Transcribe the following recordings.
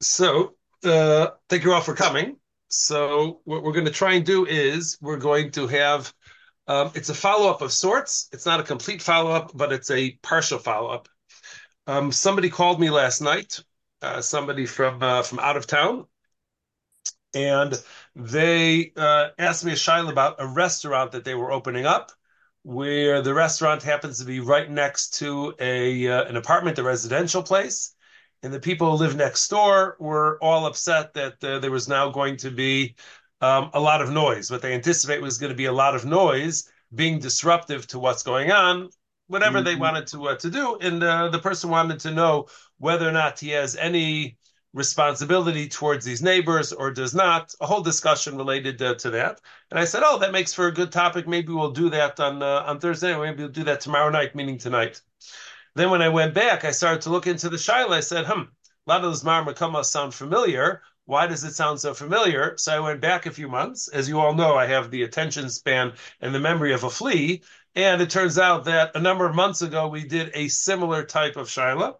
So, uh, thank you all for coming. So, what we're going to try and do is we're going to have um, it's a follow up of sorts. It's not a complete follow up, but it's a partial follow up. Um, somebody called me last night, uh, somebody from uh, from out of town, and they uh, asked me a shaila about a restaurant that they were opening up, where the restaurant happens to be right next to a uh, an apartment, a residential place and the people who live next door were all upset that uh, there was now going to be um, a lot of noise. What they anticipate was going to be a lot of noise being disruptive to what's going on, whatever they Mhm. wanted to uh, to do. And uh, the person wanted to know whether or not he has any responsibility towards these neighbors or does not. A whole discussion related uh, to that. And I said, "Oh, that makes for a good topic. Maybe we'll do that on uh, on Thursday. Maybe we'll do that tomorrow night, meaning tonight." Then when I went back, I started to look into the Shaila. I said, hmm, a lot of those Marmakamas sound familiar. Why does it sound so familiar? So I went back a few months. As you all know, I have the attention span and the memory of a flea. And it turns out that a number of months ago, we did a similar type of Shaila.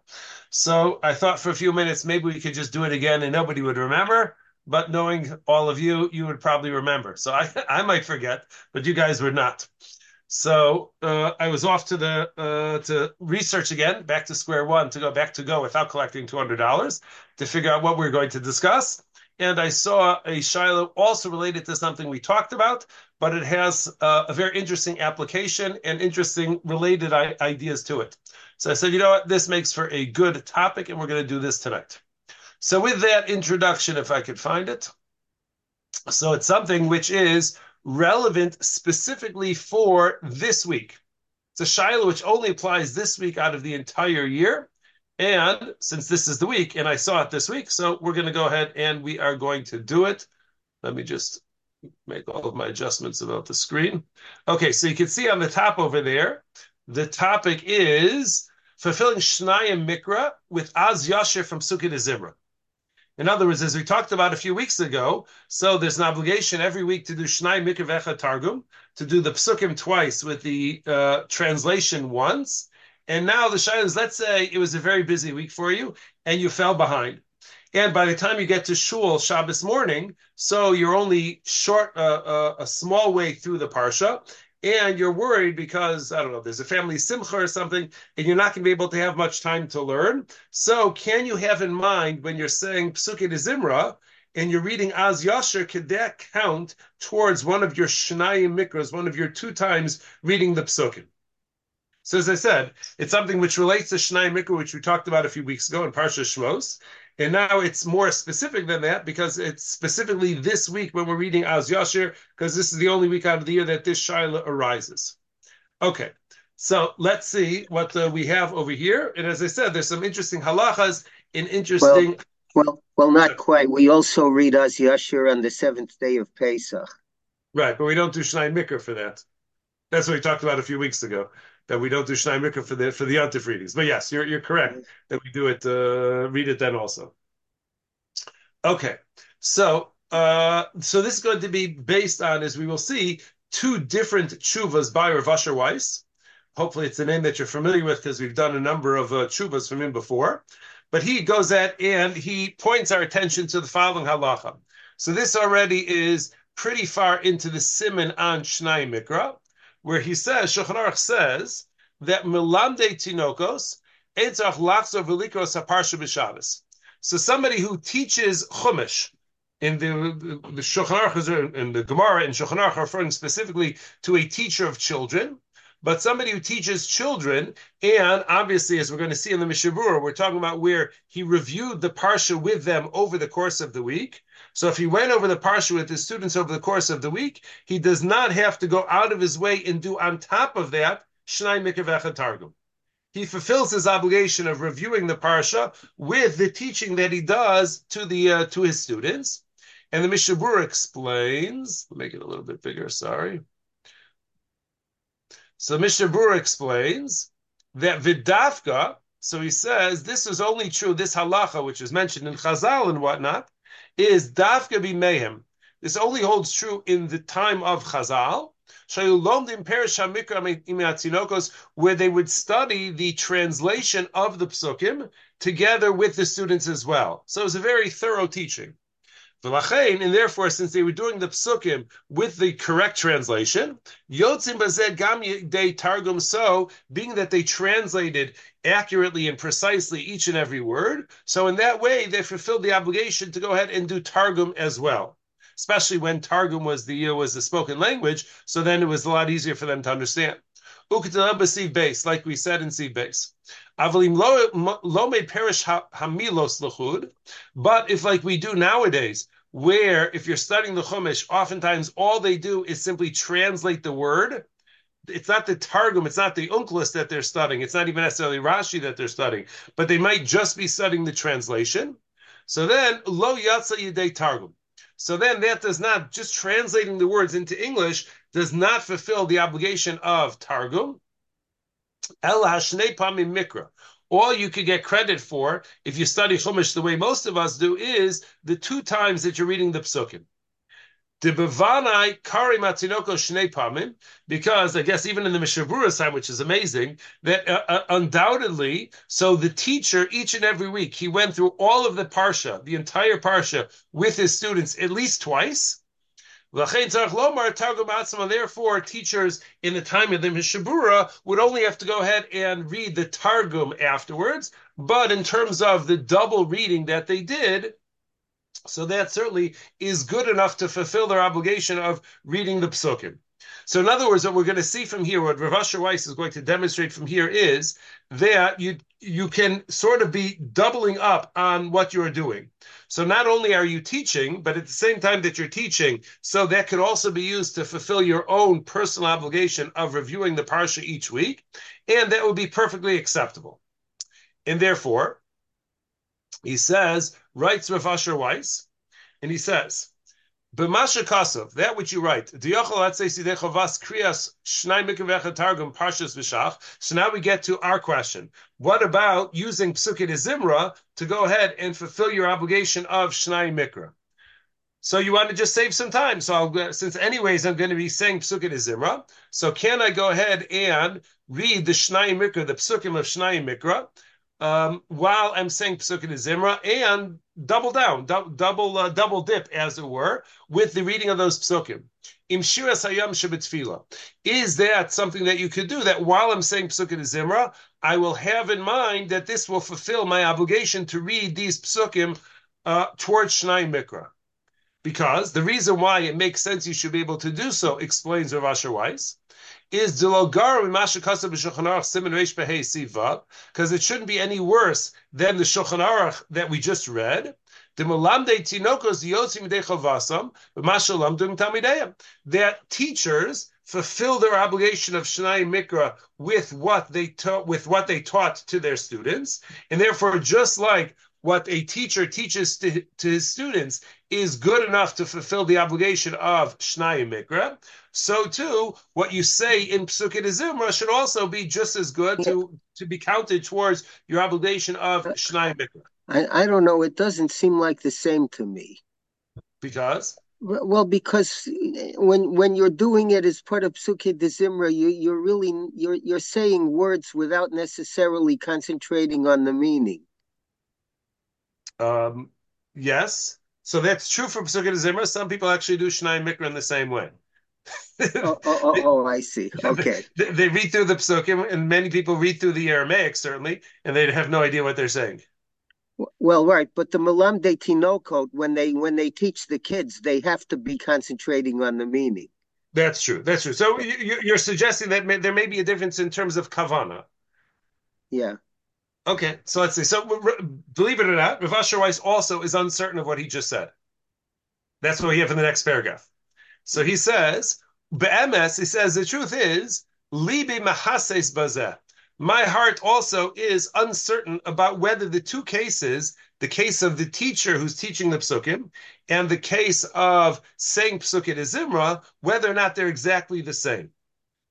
So I thought for a few minutes, maybe we could just do it again and nobody would remember. But knowing all of you, you would probably remember. So I, I might forget, but you guys would not. So uh, I was off to the uh, to research again, back to square one, to go back to go without collecting two hundred dollars to figure out what we are going to discuss. And I saw a Shaila also related to something we talked about, but it has uh, a very interesting application and interesting related I- ideas to it. So I said, you know what, this makes for a good topic, and we're going to do this tonight. So with that introduction, if I could find it, so it's something which is relevant specifically for this week. It's a shaila which only applies this week out of the entire year. And since this is the week, and I saw it this week, so we're going to go ahead and we are going to do it. Let me just make all of my adjustments about the screen. Okay, so you can see on the top over there, the topic is fulfilling Shnayim Mikra with Az Yashir from Pesukei D'Zimra. In other words, as we talked about a few weeks ago, so there's an obligation every week to do Shnai Mikra Targum, to do the psukim twice with the uh, translation once. And now the shayla is, let's say it was a very busy week for you and you fell behind. And by the time you get to shul Shabbos morning, so you're only short uh, uh, a small way through the parsha, and you're worried because I don't know, there's a family simcha or something, and you're not going to be able to have much time to learn. So, can you have in mind when you're saying Psuke de Zimra and you're reading Az Yashir, could that count towards one of your Shnayim Mikras, one of your two times reading the Psukim? So, as I said, it's something which relates to Shnai Mikra, which we talked about a few weeks ago in Parsha Shmos. And now it's more specific than that because it's specifically this week when we're reading Az Yashir, because this is the only week out of the year that this Shaila arises. Okay, so let's see what uh, we have over here. And as I said, there's some interesting halachas in Well, interesting. well, well, not quite. We also read Az Yashir on the seventh day of Pesach. Right, but we don't do Shnai Mikra for that. That's what we talked about a few weeks ago. That we don't do Shnai Mikra for the for the Yontif readings. But yes, you're you're correct that we do it. Uh, read it then also. Okay, so uh, so this is going to be based on, as we will see, two different chuvas by Rav Asher Weiss. Hopefully, it's a name that you're familiar with because we've done a number of uh, chuvas from him before. But he goes at and he points our attention to the following halacha. So this already is pretty far into the siman on Shnai Mikra, where he says, Shulchan says that milamde tinokos etzach lachzor velikros haparsha b'Shabbos. So somebody who teaches Chumash in the the Shulchan Aruch uh, in the Gemara and Shulchan Aruch referring specifically to a teacher of children, but somebody who teaches children, and obviously, as we're going to see in the Mishnah Berurah, we're talking about where he reviewed the parsha with them over the course of the week. So if he went over the parsha with his students over the course of the week, he does not have to go out of his way and do on top of that Shnai Mikavecha Targum he fulfills his obligation of reviewing the parsha with the teaching that he does to the uh, to his students. And the Mishnah Berurah explains, make it a little bit bigger, sorry. So Mishnah Berurah explains that Vidafka, so he says this is only true, this halacha, which is mentioned in Chazal and whatnot, is Dafka be Mehem. This only holds true in the time of Chazal, where they would study the translation of the psukim together with the students as well. So it was a very thorough teaching. And therefore, since they were doing the psukim with the correct translation, yotzim bazed gam de targum so, being that they translated accurately and precisely each and every word, so in that way they fulfilled the obligation to go ahead and do targum as well especially when Targum was the uh, was the spoken language. So then it was a lot easier for them to understand. base, like we said in seed base. Avalim. But if like we do nowadays, where if you're studying the Chumash, oftentimes all they do is simply translate the word. It's not the Targum, it's not the Onkelos that they're studying, it's not even necessarily Rashi that they're studying, but they might just be studying the translation. So then, lo yatsa yidei Targum. So then that does not, just translating the words into English, does not fulfill the obligation of Targum. El hashnei mikra. All you could get credit for, if you study Chumash the way most of us do, is the two times that you're reading the psukim. kari matinoko shnei pamim, because I guess even in the Mishnah Berurah time, which is amazing, that uh, uh, undoubtedly, so the teacher each and every week he went through all of the parsha, the entire parsha, with his students at least twice. Therefore, teachers in the time of the Mishnah Berurah would only have to go ahead and read the Targum afterwards. But in terms of the double reading that they did, so that certainly is good enough to fulfill their obligation of reading the psukim. So, in other words, what we're going to see from here, what Rav Asher Weiss is going to demonstrate from here, is that you you can sort of be doubling up on what you're doing. So, not only are you teaching, but at the same time that you're teaching, so that could also be used to fulfill your own personal obligation of reviewing the parsha each week, and that would be perfectly acceptable. And therefore, he says, writes Rav Asher Weiss, and he says, B'masha kasov, that which you write, kriyas shnai targum parshas v'shach. So now we get to our question. What about using psukit zimra to go ahead and fulfill your obligation of shnai mikra? So you want to just save some time. So I'll, since anyways I'm going to be saying psukit zimra, so can I go ahead and read the shnai mikra, the psukim of shnai mikra? Um, while I'm saying Pesukah Zimra and double down, do, double uh, double dip, as it were, with the reading of those Pesukim. Im Hayam Shabbat Is that something that you could do? That while I'm saying Pesukah Zimra, I will have in mind that this will fulfill my obligation to read these Pesukim uh, towards Shnai Mikra. Because the reason why it makes sense you should be able to do so explains Rav Asher Weiss is Dilogar Mimasha Kasav Shulchan Aruch Siman Reish Behei because it shouldn't be any worse than the Shulchan that we just read. That teachers fulfill their obligation of Shnai Mikra with what they taught with what they taught to their students, and therefore, just like what a teacher teaches to, to his students is good enough to fulfill the obligation of Shnai Mikra, so too, what you say in Psukit Zimra should also be just as good to, to be counted towards your obligation of Shnai Mikra. I, I don't know. It doesn't seem like the same to me. Because? Well, because when when you're doing it as part of Psukei de Zimra, you, you're really you're you're saying words without necessarily concentrating on the meaning. Um, yes, so that's true for Psukei de Zimra. Some people actually do Shnai Mikra in the same way. oh, oh, oh, oh, oh I see. Okay. They, they, read through the psukim, and many people read through the Aramaic certainly, and they have no idea what they're saying. Well, right, but the Malam de Tinokot, when they when they teach the kids, they have to be concentrating on the meaning. That's true. That's true. So you, are suggesting that may, there may be a difference in terms of kavana. Yeah. Okay, so let's see. So believe it or not, Rav Asher Weiss also is uncertain of what he just said. That's what we have in the next paragraph. So he says, Be'emes, he says, the truth is, Libi mahases bazeh. My heart also is uncertain about whether the two cases, the case of the teacher who's teaching the psukim and the case of saying psukim Zimra, whether or not they're exactly the same.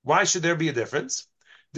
Why should there be a difference?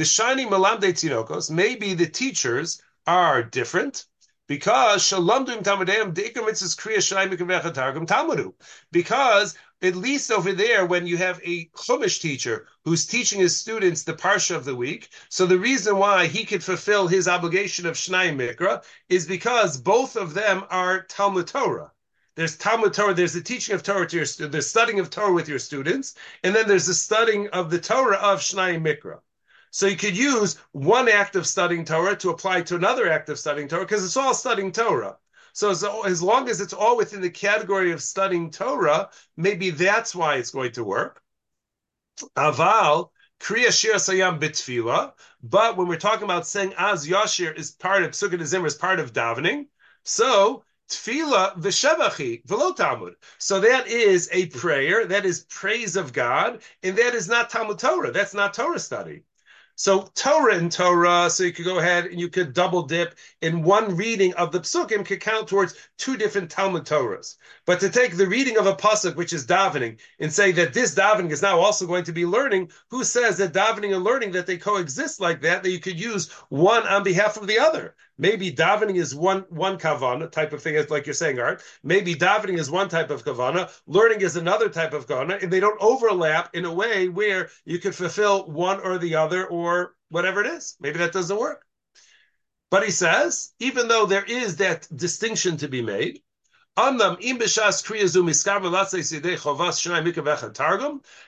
The shiny malamde tinokos, maybe the teachers are different Because Shalomdim Talmudim Deikar Mitzvahs Kriya Mikavecha Targum Talmudu. Because at least over there, when you have a Chumash teacher who's teaching his students the Parsha of the week, so the reason why he could fulfill his obligation of Shnai Mikra is because both of them are Talmud Torah. There's Talmud Torah, there's the teaching of Torah to your students. there's studying of Torah with your students, and then there's the studying of the Torah of Shnai Mikra. So you could use one act of studying Torah to apply to another act of studying Torah because it's all studying Torah. So as, as long as it's all within the category of studying Torah, maybe that's why it's going to work. Aval, Kriya Shir Sayam Bitfila. But when we're talking about saying Az Yashir is part of Pesukei D'Zimra is part of davening, so Tfila v'shevachi v'lo Talmud. So that is a prayer, that is praise of God, and that is not Talmud Torah. That's not Torah study. So Torah and Torah, so you could go ahead and you could double dip in one reading of the psukim could count towards two different Talmud Torahs. But to take the reading of a pasuk, which is davening, and say that this davening is now also going to be learning, who says that davening and learning that they coexist like that, that you could use one on behalf of the other? Maybe davening is one one kavana type of thing, like you're saying, Art. Maybe davening is one type of kavana, learning is another type of kavana, and they don't overlap in a way where you could fulfill one or the other or whatever it is. Maybe that doesn't work. But he says, even though there is that distinction to be made,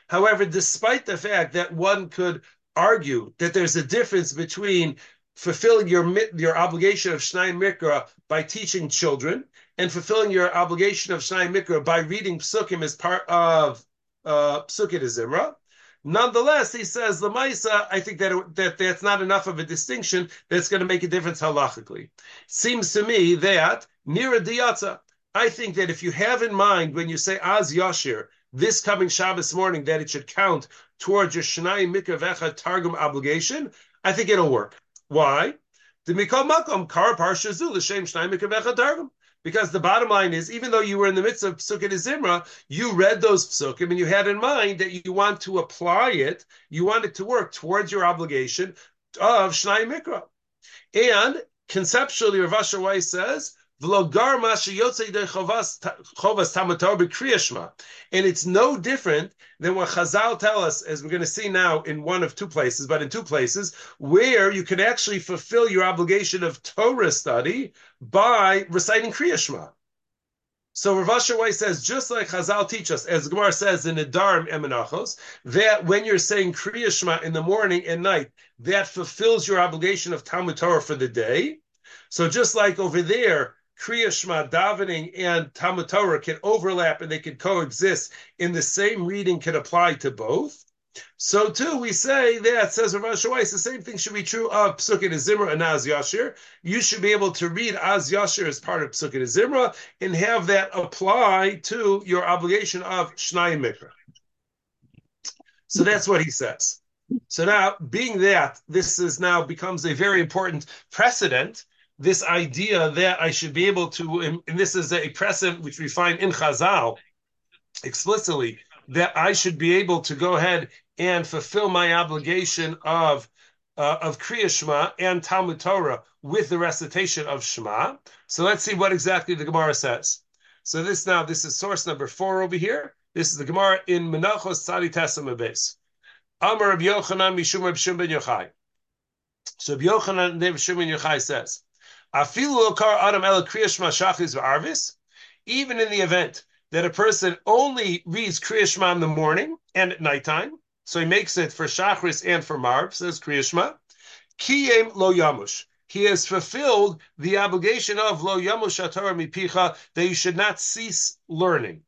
However, despite the fact that one could argue that there's a difference between fulfilling your your obligation of Shnai Mikra by teaching children and fulfilling your obligation of Shnai Mikra by reading Psukim as part of uh, Psukim Zimra. Nonetheless, he says the Maisa. I think that, that that's not enough of a distinction that's going to make a difference halachically. Seems to me that near a diyatza. I think that if you have in mind when you say Az Yashir this coming Shabbos morning that it should count towards your Shnai Mikra Vecha Targum obligation, I think it'll work. Why? Because the bottom line is, even though you were in the midst of Psukkah Zimra, you read those Psukkim and you had in mind that you want to apply it, you want it to work towards your obligation of Shnai Mikra. And conceptually, Rav Asher Weiss says, and it's no different than what Chazal tell us, as we're going to see now in one of two places, but in two places, where you can actually fulfill your obligation of Torah study by reciting Kriya Shema. So Rav Asher Weiss says, just like Chazal teach us, as Gemara says in the Darm Emenachos, that when you're saying Kriya Shema in the morning and night, that fulfills your obligation of Talmud Torah for the day. So just like over there, Kriya Shema davening and Talmud Torah can overlap and they can coexist in the same reading can apply to both. So too, we say that says Rav Weiss, the same thing should be true of Psukkah Zimra and Az Yashir. You should be able to read Az Yashir as part of Psukkah Zimra and have that apply to your obligation of Shnai Mikra. So that's what he says. So now, being that this is now becomes a very important precedent this idea that I should be able to, and, this is a precedent which we find in Chazal explicitly, that I should be able to go ahead and fulfill my obligation of uh, of Kriya Shema and Talmud Torah with the recitation of Shema. So let's see what exactly the Gemara says. So this now, this is source number four over here. This is the Gemara in Menachos Tzadi Tesam Abes. Amar Yochanan Mishum ben Yochai. So Yochanan ben Yochai says, even in the event that a person only reads Kriya Shema in the morning and at nighttime, so he makes it for Shachris and for Marv, says Kriya Shema, Kiyem lo yamush. He has fulfilled the obligation of lo yamush mipicha that you should not cease learning.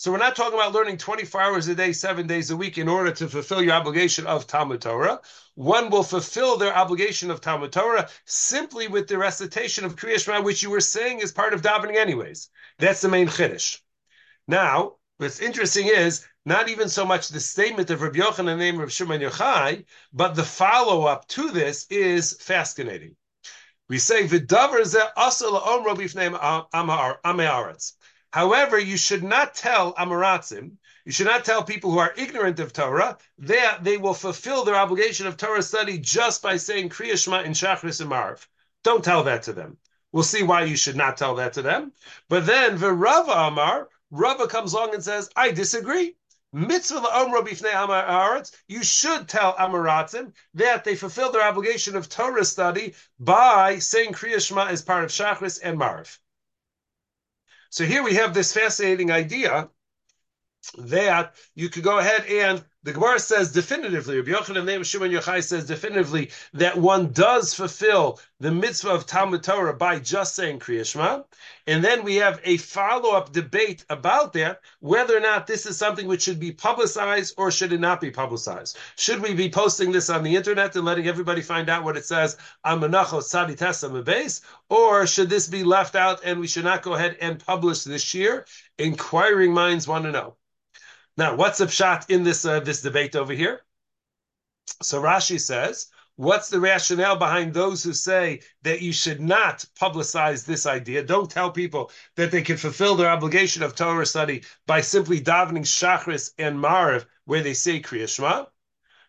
So we're not talking about learning 24 hours a day, seven days a week in order to fulfill your obligation of Talmud Torah. One will fulfill their obligation of Talmud Torah simply with the recitation of Kriya Shema, which you were saying is part of davening anyways. That's the main chiddush. Now, what's interesting is not even so much the statement of Rabbi Yochanan, in the name of Shimon Yochai, but the follow-up to this is fascinating. We say, "V'davar zeh asal omro b'fnei amaretz." However, you should not tell Amaratzim, you should not tell people who are ignorant of Torah that they will fulfill their obligation of Torah study just by saying Kriya Shema in Shachris and Marv. Don't tell that to them. We'll see why you should not tell that to them. But then the Rava Amar, Rava comes along and says, I disagree. Mitzvah la'omro b'fnei amaretz. You should tell Amaratzim that they fulfill their obligation of Torah study by saying Kriya Shema as part of Shachris and Marv. So here we have this fascinating idea that you could go ahead and the Gemara says definitively, Rabbi Yochanan name Shimon Yochai says definitively that one does fulfill the mitzvah of Talmud Torah by just saying Kriya Shema. And then we have a follow-up debate about that, whether or not this is something which should be publicized or should it not be publicized. Should we be posting this on the internet and letting everybody find out what it says on Menachos Tzadi Tesa base, or should this be left out and we should not go ahead and publish this year? Inquiring minds want to know. Now, what's the shot in this uh, this debate over here? So Rashi says, what's the rationale behind those who say that you should not publicize this idea? Don't tell people that they can fulfill their obligation of Torah study by simply davening Shachris and Marv where they say Kriya Shema.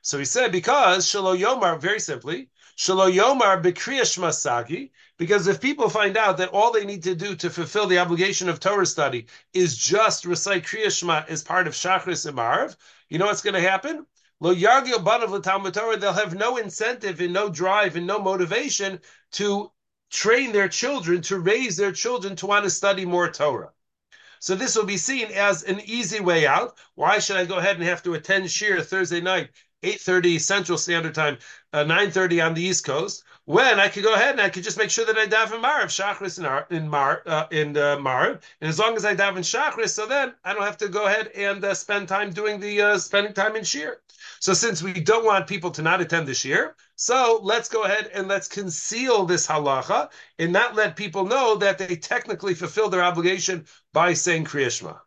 So he said, because Shalo Yomar, very simply, Shalo Yomar Bekriya Shema Sagi, because if people find out that all they need to do to fulfill the obligation of Torah study is just recite Kriya Shema as part of Shachris and Marv, you know what's going to happen? Lo Yargil Banav Talmud Torah, they'll have no incentive and no drive and no motivation to train their children, to raise their children to want to study more Torah. So this will be seen as an easy way out. Why should I go ahead and have to attend Shiur Thursday night 8.30 Central Standard Time, uh, 9.30 on the East Coast, when I could go ahead and I could just make sure that I daven Marv, Shachris in, in, Mar, uh, in uh, Marv. And as long as I daven Shachris, so then I don't have to go ahead and uh, spend time doing the, uh, spending time in Shiur. So since we don't want people to not attend this year, so let's go ahead and let's conceal this halacha and not let people know that they technically fulfill their obligation by saying Kriyashma.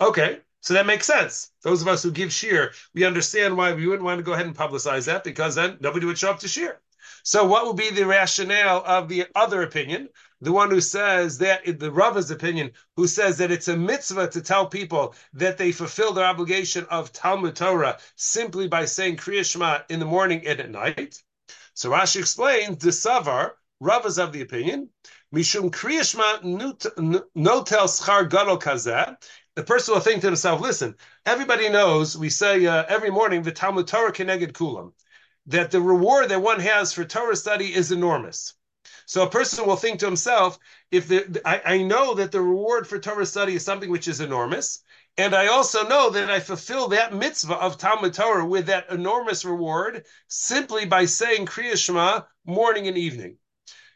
Okay, so that makes sense. Those of us who give shiur, we understand why we wouldn't want to go ahead and publicize that because then nobody would show up to shiur. So what would be the rationale of the other opinion? The one who says that, the Rava's opinion, who says that it's a mitzvah to tell people that they fulfill their obligation of Talmud Torah simply by saying Kriya Shema in the morning and at night. So Rashi explains, the Savar, Rava's of the opinion, Mishum Kriya Shema notel schar gadol kazeh, the person will think to himself, listen, everybody knows we say uh, every morning the Talmud Torah keneged kulam, that the reward that one has for Torah study is enormous. So a person will think to himself, if the, I, I know that the reward for Torah study is something which is enormous, and I also know that I fulfill that mitzvah of Talmud Torah with that enormous reward simply by saying Kriya Shema morning and evening.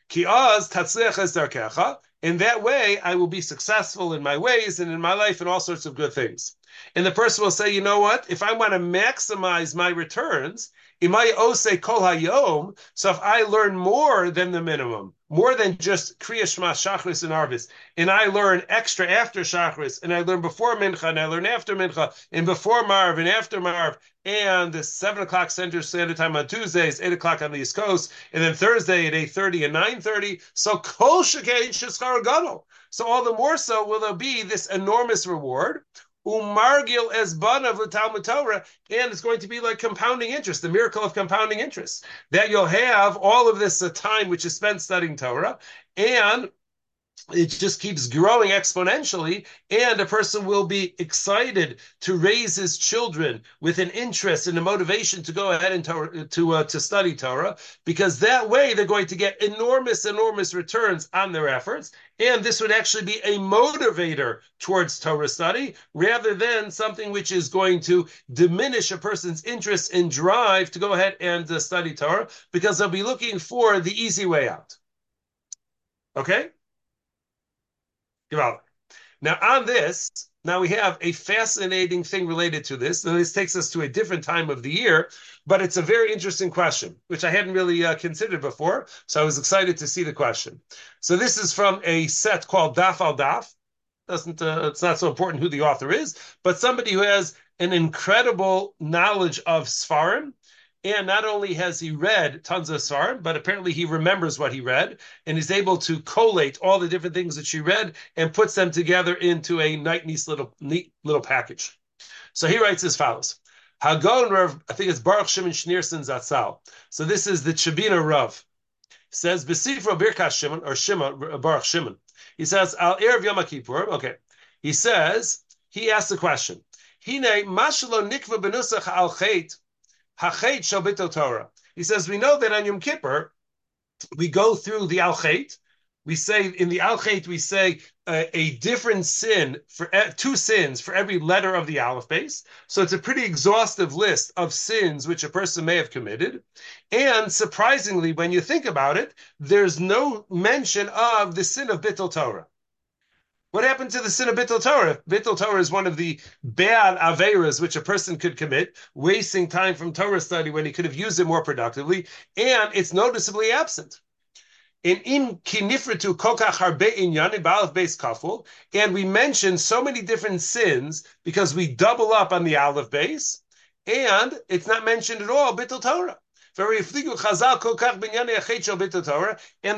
Ki az tatzliach es darkecha, in that way, I will be successful in my ways and in my life and all sorts of good things. And the person will say, you know what? If I want to maximize my returns, imay ose kol hayom. So if I learn more than the minimum, more than just Kriya Shema, Shachris, and Arvis, and I learn extra after Shachris, and I learn before Mincha, and I learn after Mincha, and before Marv, and after Marv, and the 7 o'clock Central Standard Time on Tuesdays, 8 o'clock on the East Coast, and then Thursday at 8.30 and 9.30, so Kol Shekei Sheskar Gadol. So all the more so will there be this enormous reward, umargil es banav Talmud Torah, and it's going to be like compounding interest, the miracle of compounding interest. That you'll have all of this uh, time which is spent studying Torah, and it just keeps growing exponentially, and a person will be excited to raise his children with an interest and a motivation to go ahead and to to, uh, to study Torah, because that way they're going to get enormous, enormous returns on their efforts, and this would actually be a motivator towards Torah study rather than something which is going to diminish a person's interest and drive to go ahead and uh, study Torah, because they'll be looking for the easy way out. Okay. Now, on this, now we have a fascinating thing related to this. And this takes us to a different time of the year, but it's a very interesting question, which I hadn't really uh, considered before. So I was excited to see the question. So this is from a set called Daf al Daf. Doesn't uh, it's not so important who the author is, but somebody who has an incredible knowledge of Sfarim and not only has he read tons of Sfarim, but apparently he remembers what he read and is able to collate all the different things that she read and puts them together into a nice little neat little package. So he writes as follows. Hagon Rav, I think it's Baruch Shimon Schneerson Zatzal. So this is the Chabina Rav. says Besifra Birkas Shimon or Shimon Baruch Shimon. He says Al Erev Yom Kippur. Okay, he says he asks the question. Hine Mashalo Nikva Benusach Al Chet Hachet Torah. He says we know that on Yom Kippur we go through the Al Chet. We say in the Al Chet we say uh, a different sin for two sins for every letter of the Aleph base. So it's a pretty exhaustive list of sins which a person may have committed. And surprisingly, when you think about it, there's no mention of the sin of Bittul Torah. What happened to the sin of Bittul Torah? Bittul Torah is one of the bad averas which a person could commit, wasting time from Torah study when he could have used it more productively, and it's noticeably absent. In im kinifritu kokach harbe inyan in Baalaf base kaful, and we mention so many different sins because we double up on the Aleph base, and it's not mentioned at all Bittul Torah. And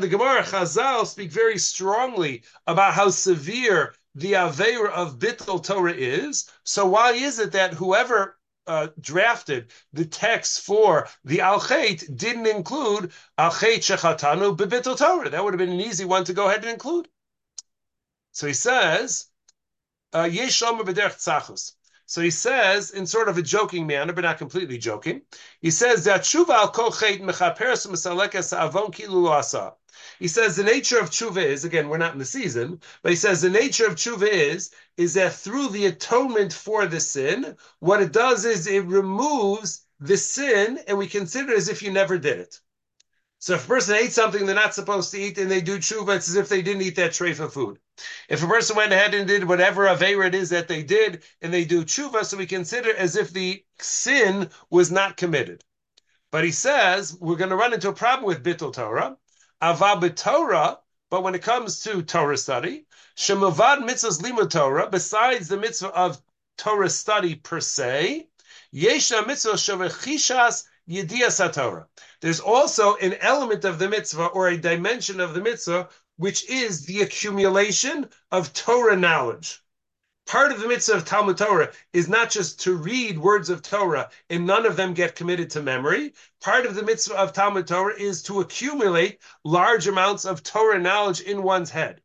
the Gemara Chazal speak very strongly about how severe the Aveira of Bittul Torah is. So why is it that whoever uh, drafted the text for the Al didn't include Al Shechatanu Bebittel Torah. That would have been an easy one to go ahead and include. So he says, uh, Yesh Tzachus. So he says, in sort of a joking manner, but not completely joking, he says that Shuva al mechaperes avon. He says the nature of tshuva is again we're not in the season, but he says the nature of tshuva is is that through the atonement for the sin, what it does is it removes the sin, and we consider as if you never did it. So if a person ate something they're not supposed to eat and they do tshuva, it's as if they didn't eat that of food. If a person went ahead and did whatever Aveira it is that they did, and they do tshuva, so we consider as if the sin was not committed. But he says we're going to run into a problem with Bittul Torah. Ava Torah, but when it comes to Torah study, Shemavad mitzvahs limud Torah, besides the mitzvah of Torah study per se, Yesha mitzvah shavechishas yediyas Torah. There's also an element of the mitzvah or a dimension of the mitzvah which is the accumulation of Torah knowledge. Part of the mitzvah of Talmud Torah is not just to read words of Torah and none of them get committed to memory. Part of the mitzvah of Talmud Torah is to accumulate large amounts of Torah knowledge in one's head.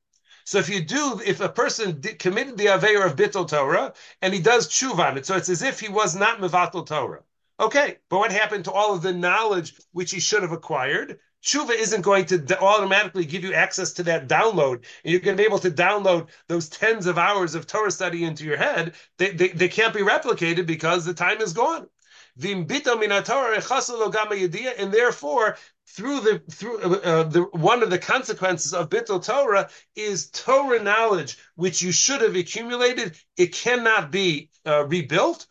So if you do, if a person did, committed the Aveir of Bittul Torah and he does tshuva on it, so it's as if he was not Mevatel Torah. Okay, but what happened to all of the knowledge which he should have acquired? Shuva isn't going to automatically give you access to that download, and you're going to be able to download those tens of hours of Torah study into your head. They, they, they can't be replicated because the time is gone. And therefore, through the through uh, uh, the one of the consequences of bittul Torah is Torah knowledge, which you should have accumulated. It cannot be uh, rebuilt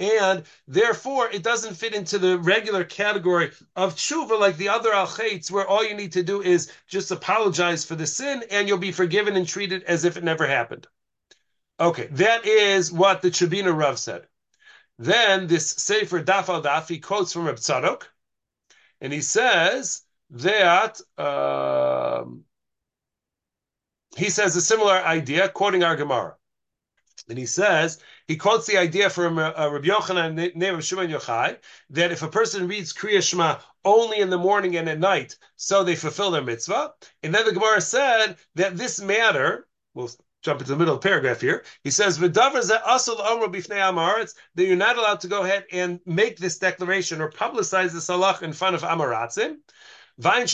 and therefore it doesn't fit into the regular category of tshuva like the other al where all you need to do is just apologize for the sin and you'll be forgiven and treated as if it never happened. Okay, that is what the Chabina Rav said. Then this Sefer Daf al Daf, he quotes from Reb Tzadok, and he says that um, he says a similar idea, quoting our Gemara. And he says, he quotes the idea from uh, Rabbi Yochanan, name of Shimon Yochai, that if a person reads Kriya Shema only in the morning and at night, so they fulfill their mitzvah. And then the Gemara said that this matter, we'll jump into the middle of the paragraph here. He says, that you're not allowed to go ahead and make this declaration or publicize the salah in front of Amaratzim. And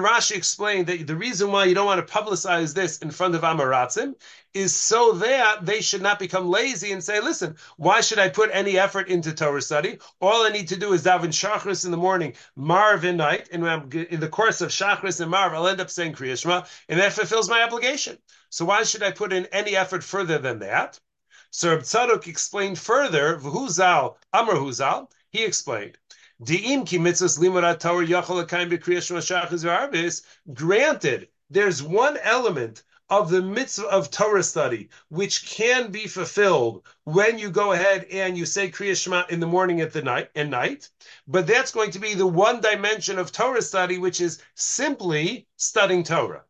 Rashi explained that the reason why you don't want to publicize this in front of Amaratzim is so that they should not become lazy and say, listen, why should I put any effort into Torah study? All I need to do is daven Shachris in the morning, Marv in night, and in the course of Shachris and Marv, I'll end up saying Kriyashma, and that fulfills my obligation. So why should I put in any effort further than that? So Reb Tzadok explained further, V'huzal, Amr Huzal, he explained, Granted, there's one element of the mitzvah of Torah study which can be fulfilled when you go ahead and you say Kriya Shema in the morning at the night and night, but that's going to be the one dimension of Torah study which is simply studying Torah.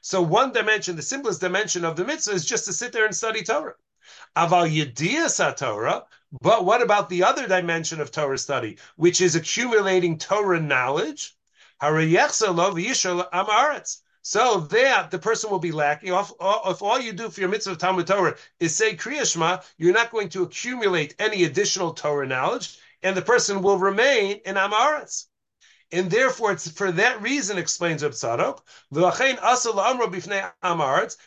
So one dimension, the simplest dimension of the mitzvah is just to sit there and study Torah. Aval Yediyas Torah, But what about the other dimension of Torah study, which is accumulating Torah knowledge? So that the person will be lacking. If, if all you do for your mitzvah of Talmud Torah is say Kriya Shema, you're not going to accumulate any additional Torah knowledge, and the person will remain in Amaretz. And therefore, it's for that reason, explains Reb Tzadok,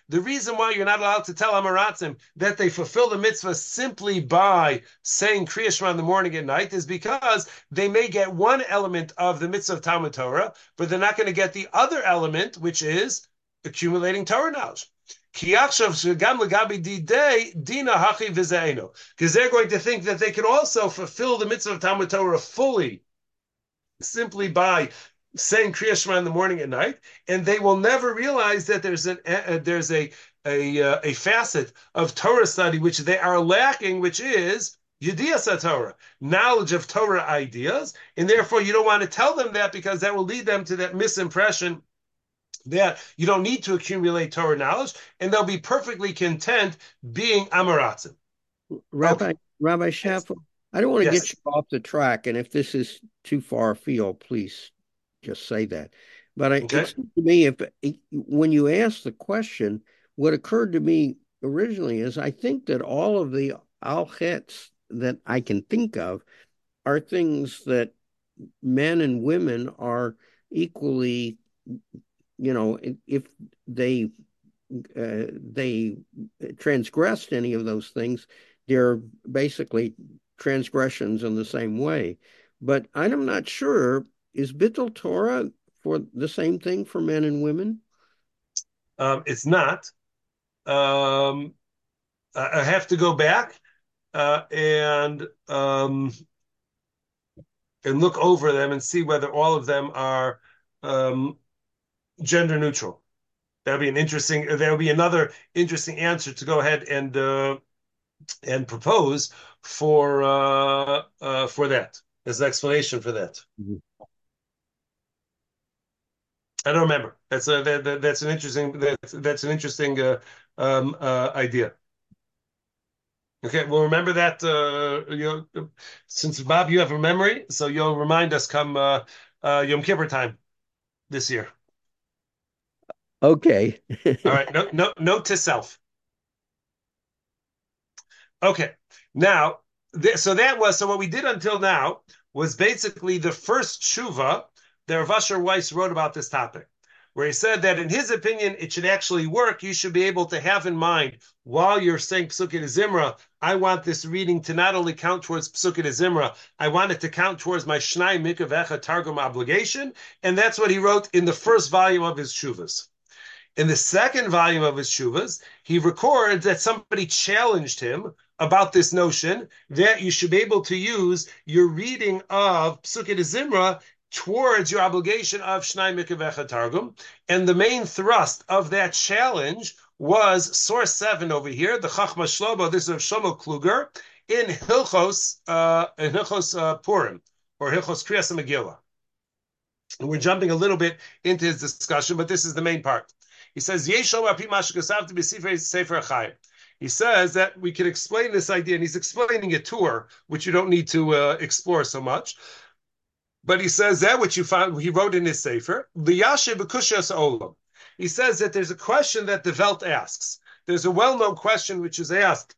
the reason why you're not allowed to tell Amaratzim that they fulfill the mitzvah simply by saying Kriya Shema in the morning and night is because they may get one element of the mitzvah of Talmud Torah, but they're not going to get the other element, which is accumulating Torah knowledge. Because they're going to think that they can also fulfill the mitzvah of Talmud Torah fully simply by saying Kriya Shema in the morning and night, and they will never realize that there's an uh, there's a a, uh, a facet of Torah study which they are lacking, which is Yediyas Torah, knowledge of Torah ideas, and therefore you don't want to tell them that because that will lead them to that misimpression that you don't need to accumulate Torah knowledge, and they'll be perfectly content being Amaratzim. Rabbi okay. Rabbi Shaffer, I don't want to yes. get you off the track, and if this is too far afield, please just say that. But I, okay. it to me, if when you ask the question, what occurred to me originally is I think that all of the alchets that I can think of are things that men and women are equally, you know, if they uh, they transgressed any of those things, they're basically transgressions in the same way. But I'm not sure, is Bittul Torah for the same thing for men and women? Um, it's not. Um, I have to go back uh, and um, and look over them and see whether all of them are um, gender neutral. That would be an interesting. There'll be another interesting answer to go ahead and uh, and propose for uh, uh, for that. as an explanation for that. Mm-hmm. I don't remember. That's a that, that, that's an interesting that's that's an interesting uh, um, uh, idea. Okay, well, remember that uh, you know, since Bob, you have a memory, so you'll remind us come uh, uh, Yom Kippur time this year. Okay. All right. No, no, note to self. Okay. Now, th- so that was so what we did until now was basically the first tshuva that Rav Asher Weiss wrote about this topic, where he said that in his opinion it should actually work. You should be able to have in mind while you're saying Psukkah Zimra, I want this reading to not only count towards Psukkah Zimra, I want it to count towards my Shnai Mikavecha Targum obligation, and that's what he wrote in the first volume of his shuvas. In the second volume of his shuvas, he records that somebody challenged him about this notion that you should be able to use your reading of Psukkah Zimra towards your obligation of Shnai Mikavecha Targum. And the main thrust of that challenge was source seven over here, the Chachma Shlomo, this is of Shlomo Kluger, in Hilchos, uh, in Hilchos uh, Purim, or Hilchos Kriyas Megillah. And we're jumping a little bit into his discussion, but this is the main part. He says, be sefer achayim. He says that we can explain this idea, and he's explaining a tour, which you don't need to uh, explore so much. But he says that which you found, he wrote in his Sefer, Liyashe b'kushas olam. He says that there's a question that the Welt asks. There's a well-known question which is asked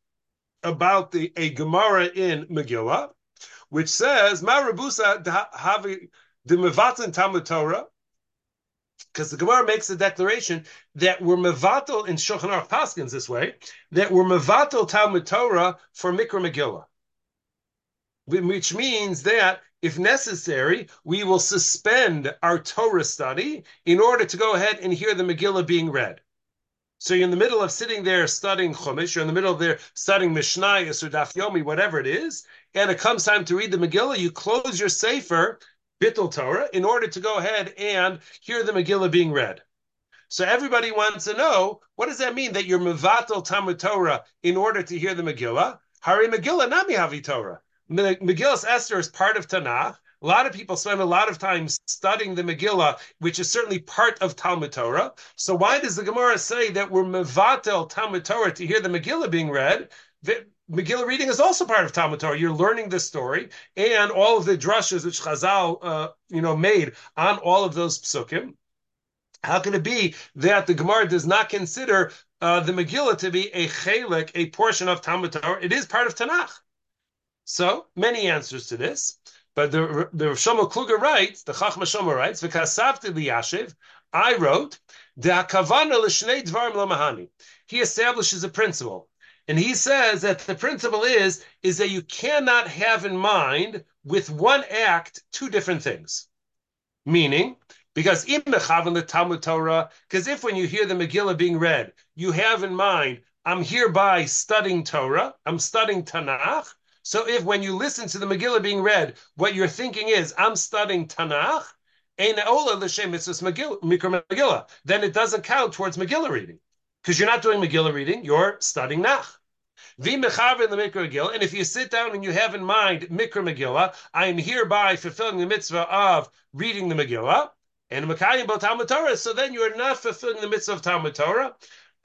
about the a Gemara in Megillah, which says, Ma Rabusa havi the Mevatin Talmud Torah, because the Gemara makes a declaration that we're mevatel in Shulchan Aruch Paskins this way, that we're mevatel Talmud Torah for Mikra Megillah, which means that if necessary, we will suspend our Torah study in order to go ahead and hear the Megillah being read. So you're in the middle of sitting there studying Chumash, you're in the middle of there studying Mishnayos or Daf Yomi, whatever it is, and it comes time to read the Megillah, you close your Sefer Bittul Torah in order to go ahead and hear the Megillah being read. So everybody wants to know what does that mean that you're mevatel Talmud Torah in order to hear the Megillah? Hari Megillah nami havi Torah. Megillah's Esther is part of Tanakh. A lot of people spend a lot of time studying the Megillah, which is certainly part of Talmud Torah. So why does the Gemara say that we're mevatel Talmud Torah to hear the Megillah being read? Megillah reading is also part of Talmud Torah. You're learning the story and all of the drushes which Chazal, uh, you know, made on all of those psukim. How can it be that the Gemara does not consider uh, the Megillah to be a chelik, a portion of Talmud Torah? It is part of Tanakh. So many answers to this. But the the Shlomo Kluger writes, the Chachma Shlomo writes, "V'kasavti liyashiv." I wrote, "The kavana l'shnei dvarim lamahani." He establishes a principle, and he says that the principle is is that you cannot have in mind with one act two different things. Meaning, because in the Talmud Torah, because if when you hear the Megillah being read, you have in mind, I'm hereby studying Torah, I'm studying Tanakh, so if when you listen to the Megillah being read, what you're thinking is, I'm studying Tanakh, then it doesn't count towards Megillah reading. Because you're not doing Megillah reading, you're studying Nach. And if you sit down and you have in mind Mikra Megillah, I am hereby fulfilling the mitzvah of reading the Megillah, and Makayim Talmud Torah, so then you are not fulfilling the mitzvah of Talmud Torah.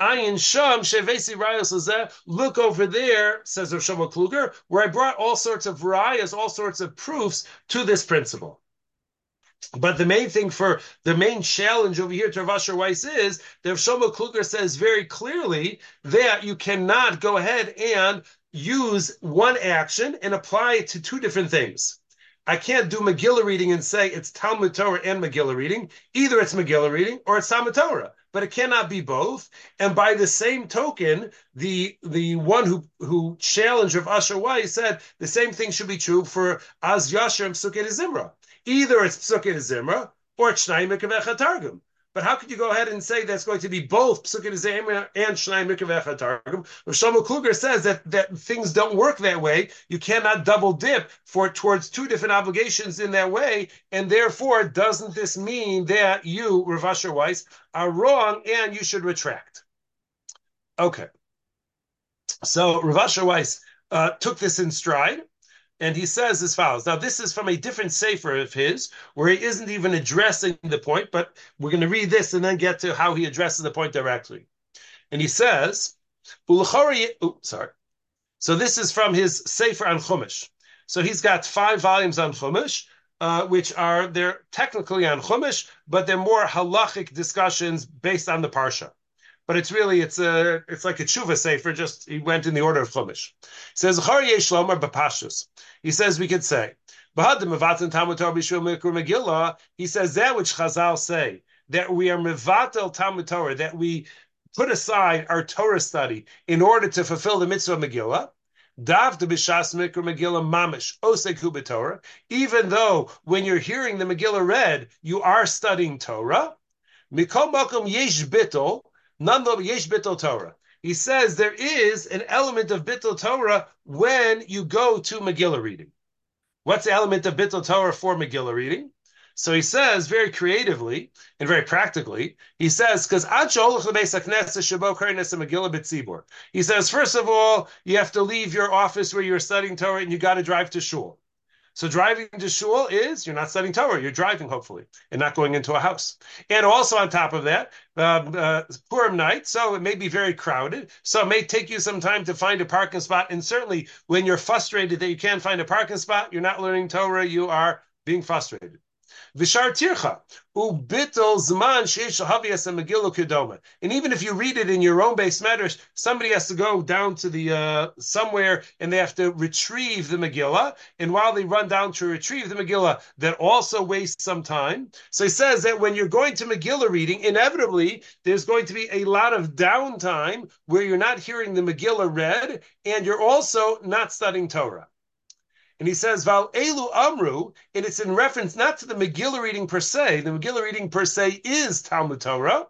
Ayin Sham Shevesi Rayas Lazeh. Look over there, says Rav Kluger, where I brought all sorts of rayas, all sorts of proofs to this principle. But the main thing for the main challenge over here to Rav Asher Weiss is that Rav Shlomo Kluger says very clearly that you cannot go ahead and use one action and apply it to two different things. I can't do Megillah reading and say it's Talmud Torah and Megillah reading. Either it's Megillah reading or it's Talmud Torah but it cannot be both. And by the same token, the the one who who challenged Rav Asher Weiss said the same thing should be true for Az Yashir and Zimra. Either it's Pesukei D'Zimra or it's Shenayim Mikra V'echad Targum. But how could you go ahead and say that's going to be both Pesukei D'Zimra and Shenayim Mikra V'echad Targum? Shlomo Kluger says that, that things don't work that way. You cannot double dip for towards two different obligations in that way, and therefore, doesn't this mean that you, Rav Asher Weiss, are wrong and you should retract? Okay. So Rav Asher Weiss uh, took this in stride and he says as follows. Now, this is from a different sefer of his, where he isn't even addressing the point, but we're going to read this and then get to how he addresses the point directly. And he says, sorry. So this is from his sefer on Chumash. So he's got five volumes on Chumash, uh, which are they're technically on Chumash, but they're more halachic discussions based on the parsha but it's really it's a it's like a tshuva sefer. Just he went in the order of chumash. He says Shlomer b'pashus. He says we could say He says that which Chazal say that we are mevatel Talmud Torah that we put aside our Torah study in order to fulfill the mitzvah of Megillah. Dav b'shas mikra Megillah mamish oseku Torah. Even though when you're hearing the Megillah read, you are studying Torah. Mikol makom yesh bitol Nonetheless, yesh Torah. He says there is an element of bittul Torah when you go to Megillah reading. What's the element of bittul Torah for Megillah reading? So he says very creatively and very practically, he says, because he says, first of all, you have to leave your office where you're studying Torah and you got to drive to shul. So driving to shul is you're not studying Torah, you're driving hopefully, and not going into a house. And also on top of that, um, uh, Purim night, so it may be very crowded. So it may take you some time to find a parking spot. And certainly when you're frustrated that you can't find a parking spot, you're not learning Torah, you are being frustrated. Vishar tircha ubitol zman sheish havias megillah kedoma. And even if you read it in your own base matters, somebody has to go down to the uh, somewhere and they have to retrieve the Megillah. And while they run down to retrieve the Megillah, that also wastes some time. So he says that when you're going to Megillah reading, inevitably there's going to be a lot of downtime where you're not hearing the Megillah read, and you're also not studying Torah. And he says, Val Elu Amru, and it's in reference not to the Megillah reading per se. The Megillah reading per se is Talmud Torah,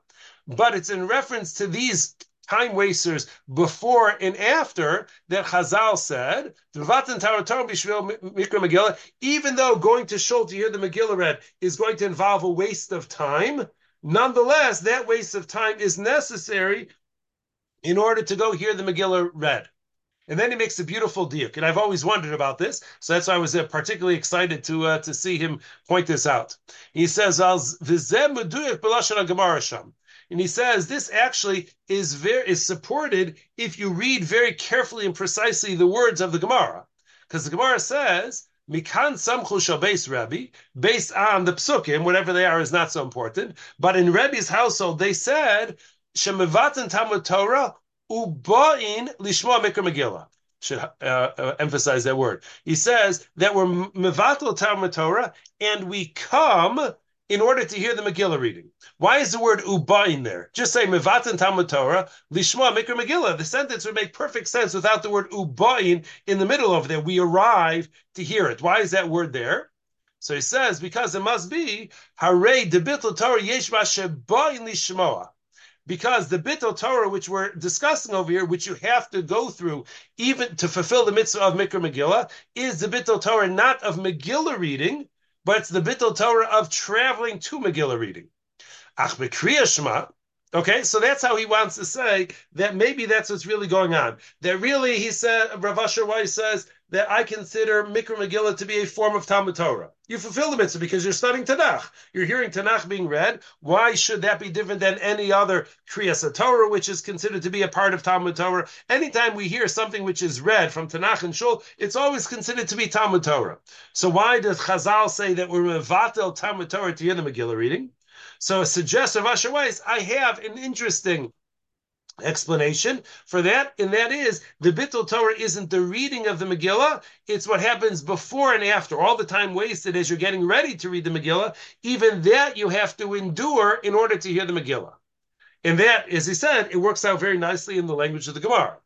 but it's in reference to these time wasters before and after that Chazal said, even though going to Shul to hear the Megillah read is going to involve a waste of time, nonetheless, that waste of time is necessary in order to go hear the Megillah read. And then he makes a beautiful diuk, and I've always wondered about this, so that's why I was uh, particularly excited to uh, to see him point this out. He says, and he says this actually is very is supported if you read very carefully and precisely the words of the Gemara, because the Gemara says Mikan samchu shabes Rebbe, based on the psukim, whatever they are is not so important. But in Rebbe's household, they said shemivatan Talmud Torah ubain lishma mikra Megillah. Should uh, uh, emphasize that word. He says that we're mevatel Talmud Torah and we come in order to hear the Megillah reading. Why is the word uba in there? Just say mevatan Talmud Torah lishma mikra Megillah. The sentence would make perfect sense without the word uba in the middle of there. We arrive to hear it. Why is that word there? So he says because it must be hare debitl Torah yesh in lishmoa. Because the bittul Torah, which we're discussing over here, which you have to go through even to fulfill the mitzvah of Mikra Megillah, is the bittul Torah not of Megillah reading, but it's the bittul Torah of traveling to Megillah reading. Ach Shema. Okay, so that's how he wants to say that maybe that's what's really going on. That really, he said, Rav Asher Weiss says that I consider Mikra Megillah to be a form of Talmud Torah. You fulfill the mitzvah because you're studying Tanakh. You're hearing Tanakh being read. Why should that be different than any other Kriyas Torah, which is considered to be a part of Talmud Torah? Anytime we hear something which is read from Tanakh and Shul, it's always considered to be Talmud Torah. So why does Chazal say that we're mevatel Talmud Torah to hear the Megillah reading? So a suggestion Asher Weiss, I have an interesting explanation for that, and that is the Bittul Torah isn't the reading of the Megillah, it's what happens before and after. All the time wasted as you're getting ready to read the Megillah, even that you have to endure in order to hear the Megillah. And that, as he said, it works out very nicely in the language of the Gemara.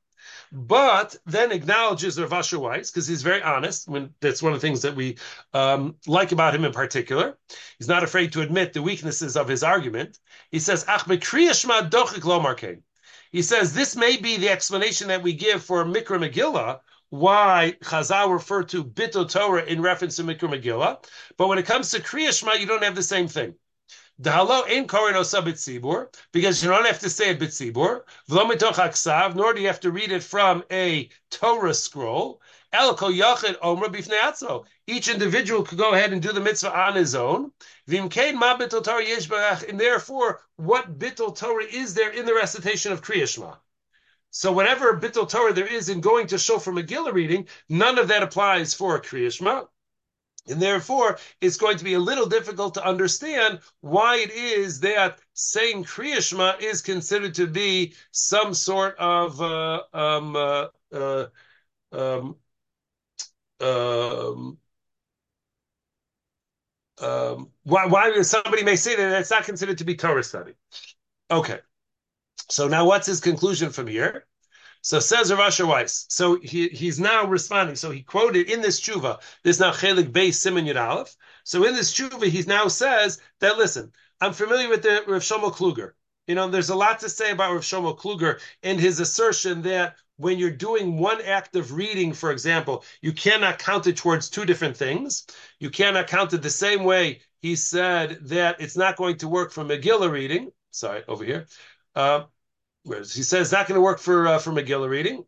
But then acknowledges Rav Asher Weiss because he's very honest. When that's one of the things that we um, like about him in particular. He's not afraid to admit the weaknesses of his argument. He says, "Ach he says this may be the explanation that we give for Mikra Megillah, why Chazal referred to Bittul Torah in reference to Mikra Megillah. But when it comes to Kriya you don't have the same thing. Dahalo in korin osa because you don't have to say a bitzibur. V'lo mitoch nor do you have to read it from a Torah scroll. Each individual could go ahead and do the mitzvah on his own. And therefore, what bittul Torah is there in the recitation of Kriya So whatever bittul Torah there is in going to shofar Megillah reading, none of that applies for Kriya and therefore, it's going to be a little difficult to understand why it is that saying Kriyashma is considered to be some sort of uh, um, uh, uh, um, um, um, why, why somebody may say that it's not considered to be Torah study. Okay. So now what's his conclusion from here? So says Rav Asher Weiss. So he, he's now responding. So he quoted in this tshuva, this now Chelik Beis Simon Yud Aleph. So in this tshuva, he now says that, listen, I'm familiar with the Rav Shlomo Kluger. You know, there's a lot to say about Rav Shlomo Kluger and his assertion that when you're doing one act of reading, for example, you cannot count it towards two different things. You cannot count it the same way he said that it's not going to work for Megillah reading. Sorry, over here. Uh, he says it's not going to work for uh, for Megillah reading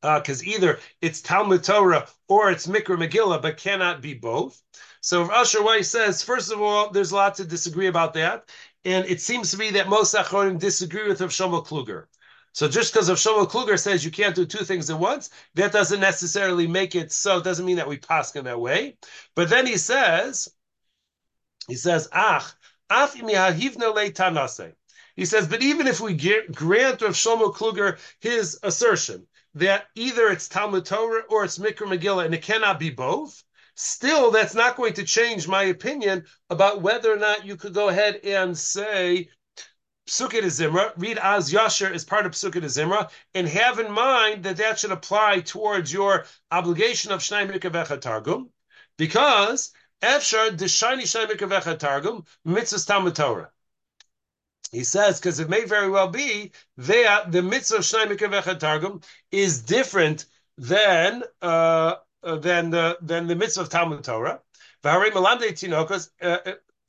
because uh, either it's Talmud Torah or it's Mikra Megillah, but cannot be both. So Asher Weiss says, first of all, there's a lot to disagree about that, and it seems to be that most Achronim disagree with Rav Shlomo Kluger. So just because Rav Shlomo Kluger says you can't do two things at once, that doesn't necessarily make it so. It doesn't mean that we pass in that way. But then he says, he says, Ach, af. He says, but even if we grant Rav Shlomo Kluger his assertion that either it's Talmud Torah or it's Mikra Megillah, and it cannot be both, still that's not going to change my opinion about whether or not you could go ahead and say Pesukei D'Zimra, read Az Yashir as part of Pesukei D'Zimra, and have in mind that that should apply towards your obligation of Shenayim Mikra V'echad Targum, because Efshar Deshani Shenayim Mikra V'echad Targum, Mitzvah Talmud Torah. He says because it may very well be that the mitzvah Shnai Mikra Targum is different than uh, uh, than the than the mitzvah of Talmud Torah.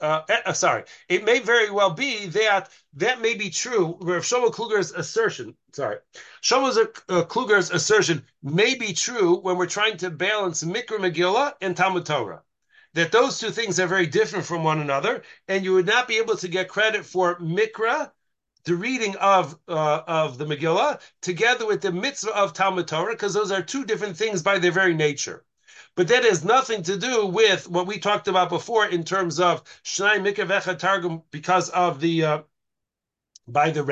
Uh, sorry, it may very well be that that may be true. Rav Shlomo Kluger's assertion, sorry, Shlomo uh, Kluger's assertion may be true when we're trying to balance Mikra Megillah and Talmud Torah. That those two things are very different from one another, and you would not be able to get credit for Mikra the reading of uh, of the Megillah together with the mitzvah of Talmud Torah, because those are two different things by their very nature. But that has nothing to do with what we talked about before in terms of Shenayim Mikra V'echad Targum because of the uh, by the.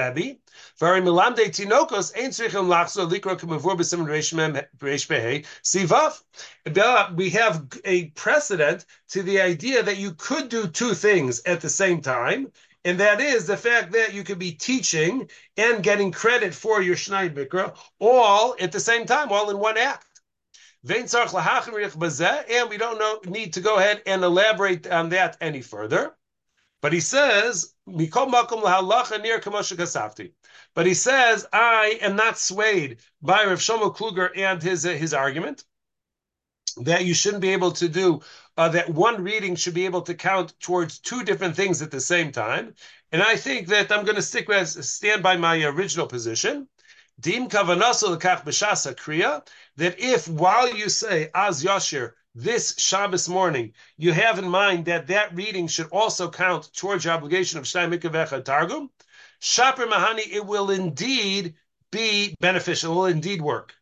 Very milamde tinokos ain't tzrichim lachzo likro k'mavur b'sim reish behei sivav. We have a precedent to the idea that you could do two things at the same time, and that is the fact that you could be teaching and getting credit for your Shnai Mikra all at the same time, all in one act. And we don't know, need to go ahead and elaborate on that any further. But he says, but he says, I am not swayed by Rav Shlomo Kluger and his, uh, his argument that you shouldn't be able to do uh, that one reading should be able to count towards two different things at the same time. And I think that I'm going to stick with stand by my original position. Dim kavanaso b'shasa kriya that if while you say az yashir this Shabbos morning, you have in mind that that reading should also count towards your obligation of Shenayim Mikra V'echad Targum, Shaper Mahani, it will indeed be beneficial, it will indeed work.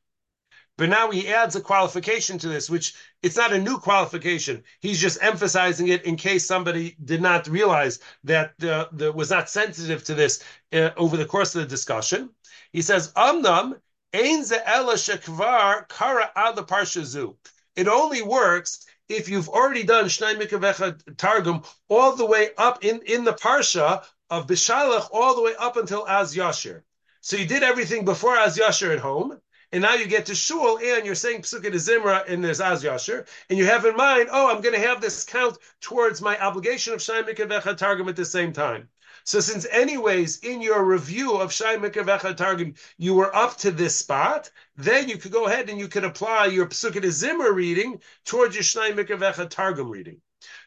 But now he adds a qualification to this, which it's not a new qualification. He's just emphasizing it in case somebody did not realize that uh, the, was not sensitive to this uh, over the course of the discussion. He says, Amnam, Ein ze ela shekvar kara ad parshazu. It only works if you've already done Shenayim Mikra V'echad Targum all the way up in, in the Parsha of Beshalach, all the way up until Az Yashir. So you did everything before Az Yashir at home, and now you get to shul and you're saying Pesukei D'Zimra and there's az yashir, and you have in mind, oh, I'm going to have this count towards my obligation of shai mikavecha targum at the same time. So since anyways in your review of shai mikavecha targum you were up to this spot, then you could go ahead and you could apply your Pesukei D'Zimra reading towards your shai mikavecha targum reading.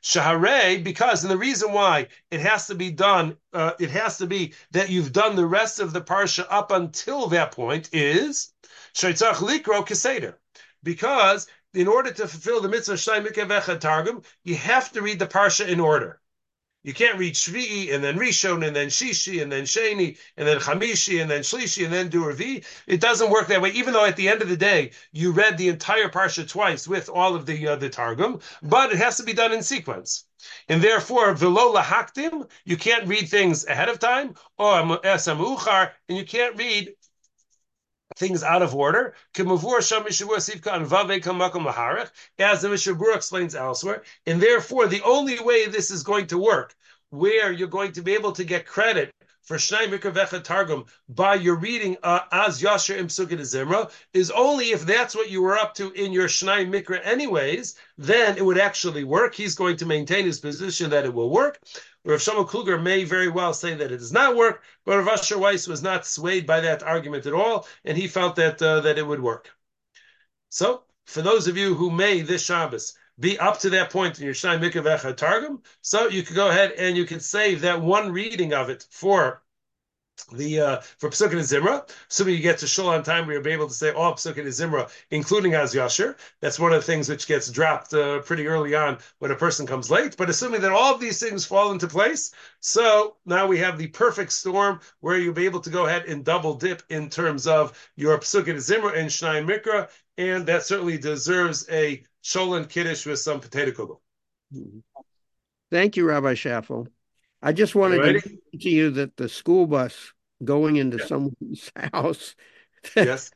Shahare, because, and the reason why it has to be done, uh, it has to be that you've done the rest of the parsha up until that point is Shaitzach Likro Keseder. Because in order to fulfill the mitzvah Shenayim Mikra V'echad Targum, you have to read the parsha in order. You can't read Shvi'i and then Rishon and then Shishi and then Sheni and then Chamishi and then Shlishi and then do Revi. It doesn't work that way. Even though at the end of the day you read the entire parsha twice with all of the uh, the Targum, but it has to be done in sequence. And therefore, velo lahaktim, you can't read things ahead of time, or esamuchar, and you can't read things out of order. As the Mishnah Berurah explains elsewhere. And therefore, the only way this is going to work, where you're going to be able to get credit for Shnai Mikra Targum by your reading uh, Az Yashir Im Zimra is only if that's what you were up to in your Shnai Mikra anyways, then it would actually work. He's going to maintain his position that it will work. Rav Shlomo Kluger may very well say that it does not work, but Rav Asher Weiss was not swayed by that argument at all, and he felt that uh, that it would work. So, for those of you who may this Shabbos be up to that point in your Shenayim Mikra V'echad Targum, so you could go ahead and you can save that one reading of it for the uh, for Pesukei D'Zimra. Assuming you get to Shul on time, we'll be able to say all Pesukei D'Zimra, including Az Yashir. That's one of the things which gets dropped uh, pretty early on when a person comes late. But assuming that all of these things fall into place, so now we have the perfect storm where you'll be able to go ahead and double dip in terms of your Pesukei D'Zimra and Shnai Mikra, and that certainly deserves a Sholin Kiddush with some potato kugel. Thank you, Rabbi Schaffel. I just wanted to to you that the school bus going into yeah. someone's house yes.